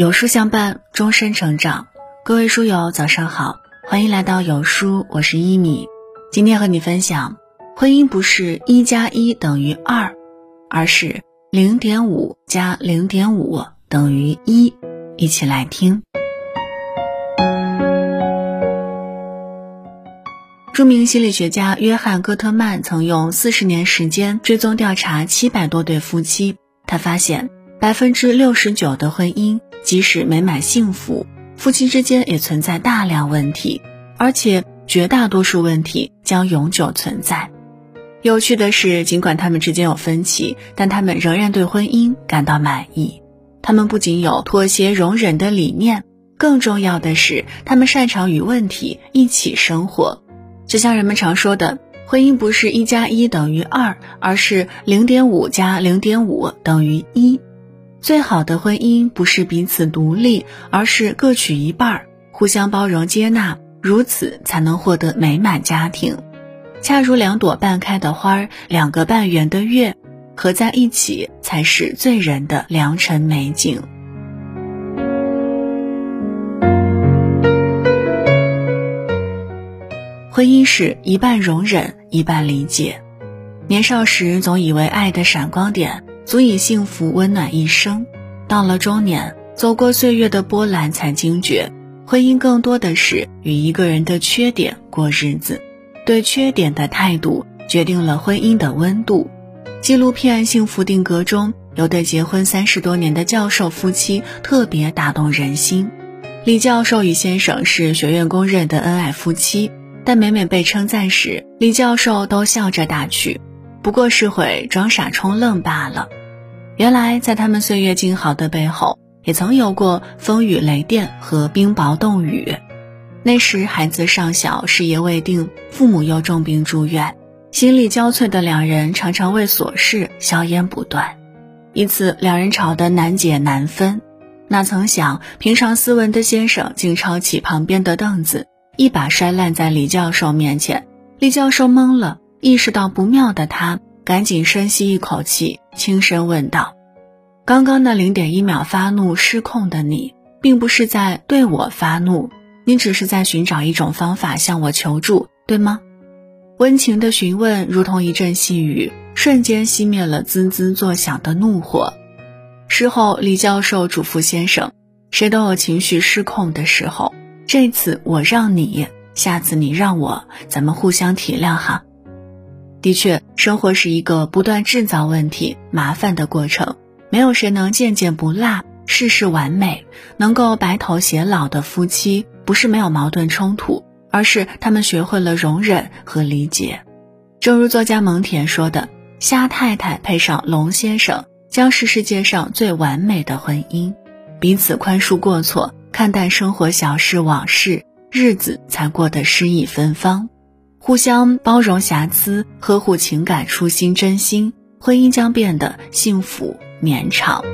有书相伴，终身成长。各位书友，早上好，欢迎来到有书，我是一米。今天和你分享，婚姻不是一加一等于二，而是零点五加零点五等于一。一起来听。著名心理学家约翰·戈特曼曾用四十年时间追踪调查七百多对夫妻，他发现百分之六十九的婚姻即使美满幸福，夫妻之间也存在大量问题，而且绝大多数问题将永久存在。有趣的是，尽管他们之间有分歧，但他们仍然对婚姻感到满意。他们不仅有妥协容忍的理念，更重要的是，他们擅长与问题一起生活。就像人们常说的，婚姻不是一加一等于二，而是零点五加零点五等于一。最好的婚姻不是彼此独立，而是各取一半，互相包容接纳，如此才能获得美满家庭。恰如两朵半开的花，两个半圆的月，合在一起才是醉人的良辰美景。婚姻是一半容忍，一半理解。年少时总以为爱的闪光点足以幸福温暖一生，到了中年，走过岁月的波澜，才惊觉，婚姻更多的是与一个人的缺点过日子。对缺点的态度，决定了婚姻的温度。纪录片《幸福定格》中有对结婚三十多年的教授夫妻特别打动人心。李教授与先生是学院公认的恩爱夫妻。但每每被称赞时，李教授都笑着打趣：“不过是会装傻充愣罢了。”原来，在他们岁月静好的背后，也曾有过风雨雷电和冰雹冻雨。那时孩子尚小，事业未定，父母又重病住院，心力交瘁的两人常常为琐事硝烟不断。一次，两人吵得难解难分，哪曾想平常斯文的先生竟抄起旁边的凳子。一把摔烂在李教授面前，李教授懵了，意识到不妙的他赶紧深吸一口气，轻声问道：“刚刚那零点一秒发怒失控的你，并不是在对我发怒，你只是在寻找一种方法向我求助，对吗？”温情的询问如同一阵细雨，瞬间熄灭了滋滋作响的怒火。事后，李教授嘱咐先生：“谁都有情绪失控的时候。”这次我让你，下次你让我，咱们互相体谅哈。的确，生活是一个不断制造问题、麻烦的过程，没有谁能件件不落、事事完美。能够白头偕老的夫妻，不是没有矛盾冲突，而是他们学会了容忍和理解。正如作家蒙恬说的：“虾太太配上龙先生，将是世界上最完美的婚姻，彼此宽恕过错。”看淡生活小事往事，日子才过得诗意芬芳；互相包容瑕疵，呵护情感，初心真心，婚姻将变得幸福绵长。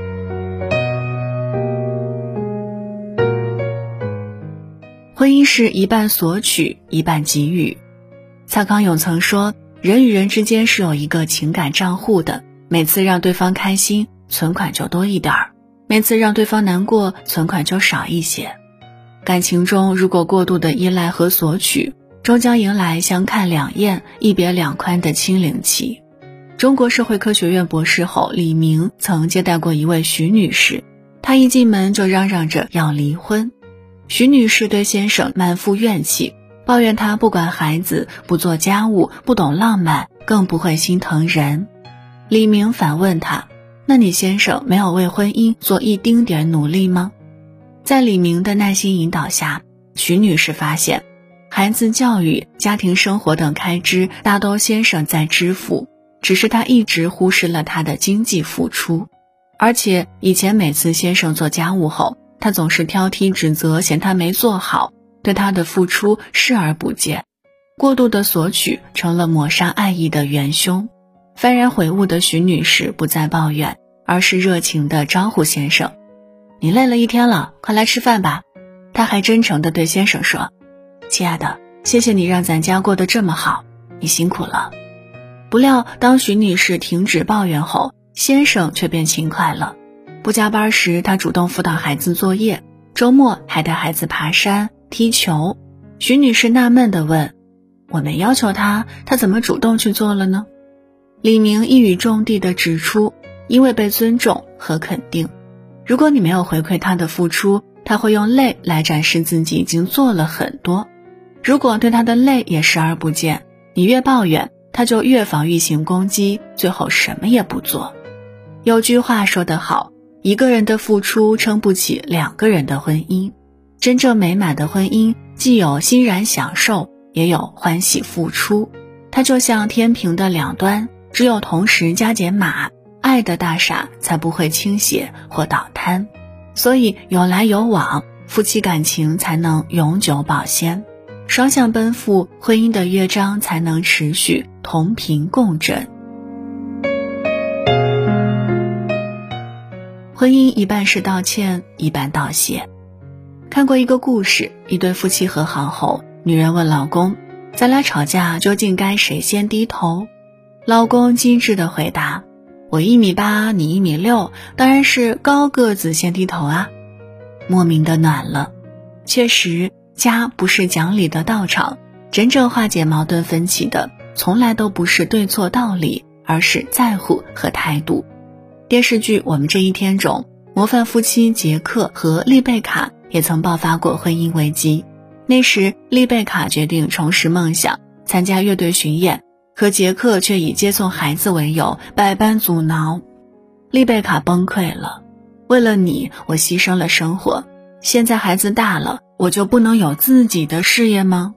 婚姻是一半索取，一半给予。蔡康永曾说：“人与人之间是有一个情感账户的，每次让对方开心，存款就多一点儿。”每次让对方难过，存款就少一些。感情中如果过度的依赖和索取，终将迎来相看两厌、一别两宽的清零期。中国社会科学院博士后李明曾接待过一位徐女士，她一进门就嚷嚷着要离婚。徐女士对先生满腹怨气，抱怨他不管孩子、不做家务、不懂浪漫，更不会心疼人。李明反问她。那你先生没有为婚姻做一丁点努力吗？在李明的耐心引导下，徐女士发现，孩子教育、家庭生活等开支大都先生在支付，只是他一直忽视了他的经济付出。而且以前每次先生做家务后，他总是挑剔指责，嫌他没做好，对他的付出视而不见，过度的索取成了抹杀爱意的元凶。幡然悔悟的徐女士不再抱怨，而是热情地招呼先生：“你累了一天了，快来吃饭吧。”她还真诚地对先生说：“亲爱的，谢谢你让咱家过得这么好，你辛苦了。”不料，当徐女士停止抱怨后，先生却变勤快了。不加班时，他主动辅导孩子作业，周末还带孩子爬山、踢球。徐女士纳闷地问：“我没要求他，他怎么主动去做了呢？”李明一语中的地指出：“因为被尊重和肯定。如果你没有回馈他的付出，他会用累来展示自己已经做了很多。如果对他的累也视而不见，你越抱怨，他就越防御性攻击，最后什么也不做。”有句话说得好：“一个人的付出撑不起两个人的婚姻。真正美满的婚姻。”既有欣然享受，也有欢喜付出，它就像天平的两端，只有同时加减码，爱的大厦才不会倾斜或倒塌。所以有来有往，夫妻感情才能永久保鲜；双向奔赴，婚姻的乐章才能持续同频共振。婚姻一半是道歉，一半道谢。看过一个故事，一对夫妻和好后，女人问老公：“咱俩吵架究竟该谁先低头？”老公机智的回答：“我一米八，你一米六，当然是高个子先低头啊。”莫名的暖了。确实，家不是讲理的道场，真正化解矛盾分歧的，从来都不是对错道理，而是在乎和态度。电视剧《我们这一天》中，模范夫妻杰克和丽贝卡。也曾爆发过婚姻危机，那时丽贝卡决定重拾梦想，参加乐队巡演，可杰克却以接送孩子为由百般阻挠，丽贝卡崩溃了。为了你，我牺牲了生活，现在孩子大了，我就不能有自己的事业吗？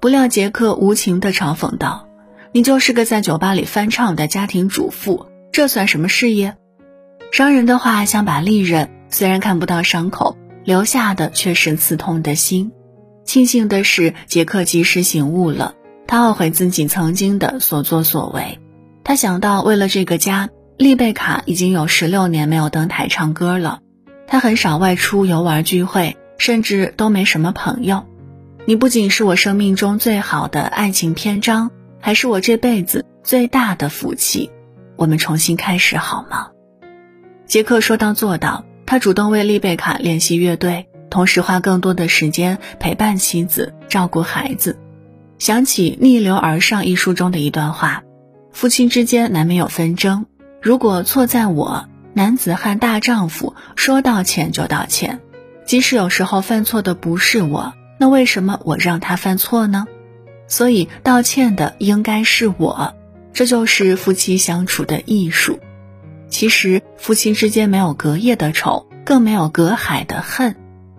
不料杰克无情地嘲讽道：“你就是个在酒吧里翻唱的家庭主妇，这算什么事业？”伤人的话像把利刃，虽然看不到伤口。留下的却是刺痛的心。庆幸的是，杰克及时醒悟了，他懊悔自己曾经的所作所为。他想到，为了这个家，丽贝卡已经有十六年没有登台唱歌了。他很少外出游玩聚会，甚至都没什么朋友。你不仅是我生命中最好的爱情篇章，还是我这辈子最大的福气。我们重新开始好吗？杰克说到做到。他主动为丽贝卡练习乐队，同时花更多的时间陪伴妻子、照顾孩子。想起《逆流而上》一书中的一段话：夫妻之间难免有纷争，如果错在我，男子汉大丈夫，说道歉就道歉。即使有时候犯错的不是我，那为什么我让他犯错呢？所以道歉的应该是我。这就是夫妻相处的艺术。其实夫妻之间没有隔夜的仇，更没有隔海的恨。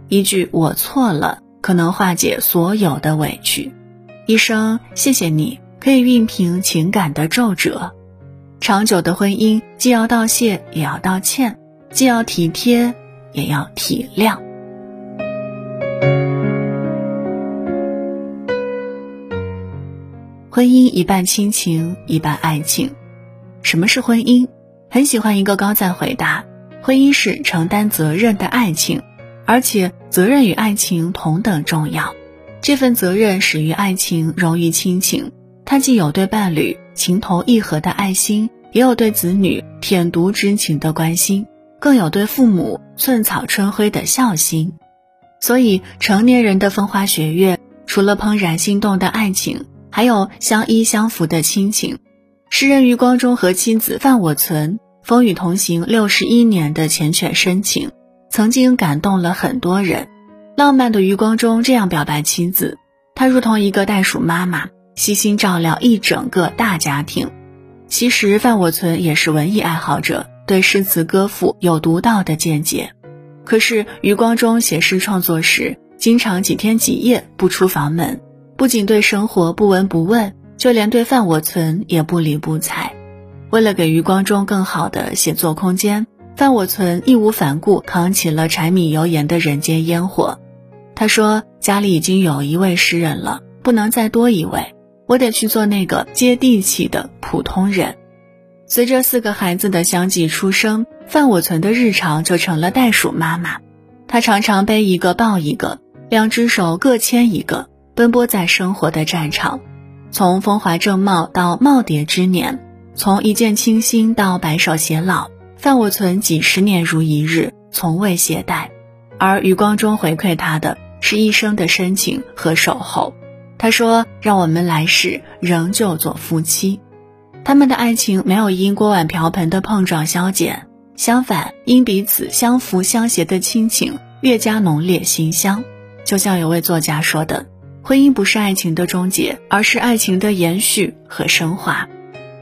一句“我错了”可能化解所有的委屈，一声“谢谢你”可以熨平情感的皱褶。长久的婚姻既要道谢，也要道歉；既要体贴，也要体谅。婚姻一半亲情，一半爱情。什么是婚姻？很喜欢一个高赞回答：婚姻是承担责任的爱情，而且责任与爱情同等重要。这份责任始于爱情，融于亲情。它既有对伴侣情投意合的爱心，也有对子女舔犊之情的关心，更有对父母寸草春晖的孝心。所以，成年人的风花雪月，除了怦然心动的爱情，还有相依相扶的亲情。诗人余光中和妻子范我存风雨同行六十一年的缱绻深情，曾经感动了很多人。浪漫的余光中这样表白妻子：“她如同一个袋鼠妈妈，悉心照料一整个大家庭。”其实范我存也是文艺爱好者，对诗词歌赋有独到的见解。可是余光中写诗创作时，经常几天几夜不出房门，不仅对生活不闻不问。就连对范我存也不理不睬，为了给余光中更好的写作空间，范我存义无反顾扛起了柴米油盐的人间烟火。他说：“家里已经有一位诗人了，不能再多一位，我得去做那个接地气的普通人。”随着四个孩子的相继出生，范我存的日常就成了袋鼠妈妈。她常常背一个抱一个，两只手各牵一个，奔波在生活的战场。从风华正茂到耄耋之年，从一见倾心到白首偕老，范我存几十年如一日，从未懈怠。而余光中回馈他的是一生的深情和守候。他说：“让我们来世仍旧做夫妻。”他们的爱情没有因锅碗瓢盆的碰撞消减，相反，因彼此相扶相携的亲情越加浓烈馨香。就像有位作家说的：“婚姻不是爱情的终结，而是爱情的延续和升华。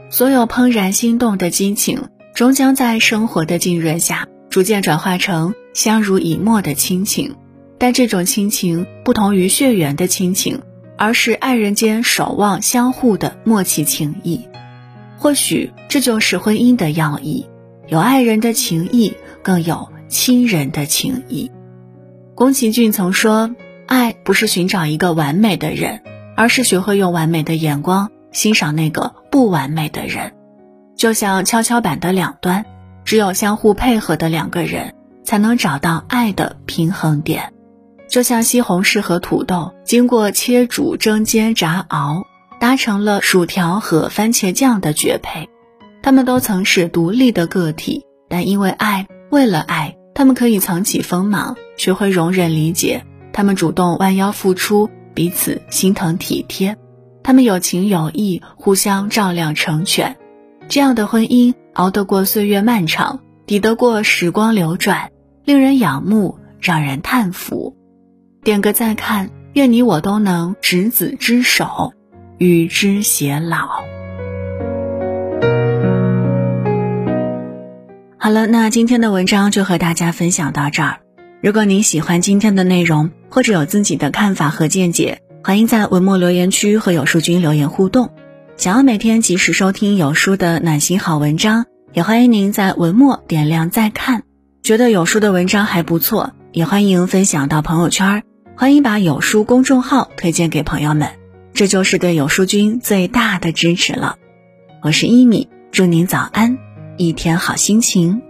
所有怦然心动的激情，终将在生活的浸润下，逐渐转化成相濡以沫的亲情。但这种亲情不同于血缘的亲情。”而是爱人间守望相互的默契情谊，或许这就是婚姻的要义。有爱人的情谊，更有亲人的情谊。宫崎骏曾说：“爱不是寻找一个完美的人，而是学会用完美的眼光欣赏那个不完美的人。”就像跷跷板的两端，只有相互配合的两个人，才能找到爱的平衡点。就像西红柿和土豆经过切煮、蒸、煎、炸、熬，搭成了薯条和番茄酱的绝配。他们都曾是独立的个体，但因为爱，为了爱，他们可以藏起锋芒，学会容忍、理解。他们主动弯腰付出，彼此心疼体贴。他们有情有义，互相照亮成全。这样的婚姻，熬得过岁月漫长，抵得过时光流转，令人仰慕，让人叹服。点个再看，愿你我都能执子之手，与之偕老。好了，那今天的文章就和大家分享到这儿。如果您喜欢今天的内容，或者有自己的看法和见解，欢迎在文末留言区和有书君留言互动。想要每天及时收听有书的暖心好文章，也欢迎您在文末点亮再看。觉得有书的文章还不错，也欢迎分享到朋友圈。欢迎把有书公众号推荐给朋友们，这就是对有书君最大的支持了。我是一米，祝您早安，一天好心情。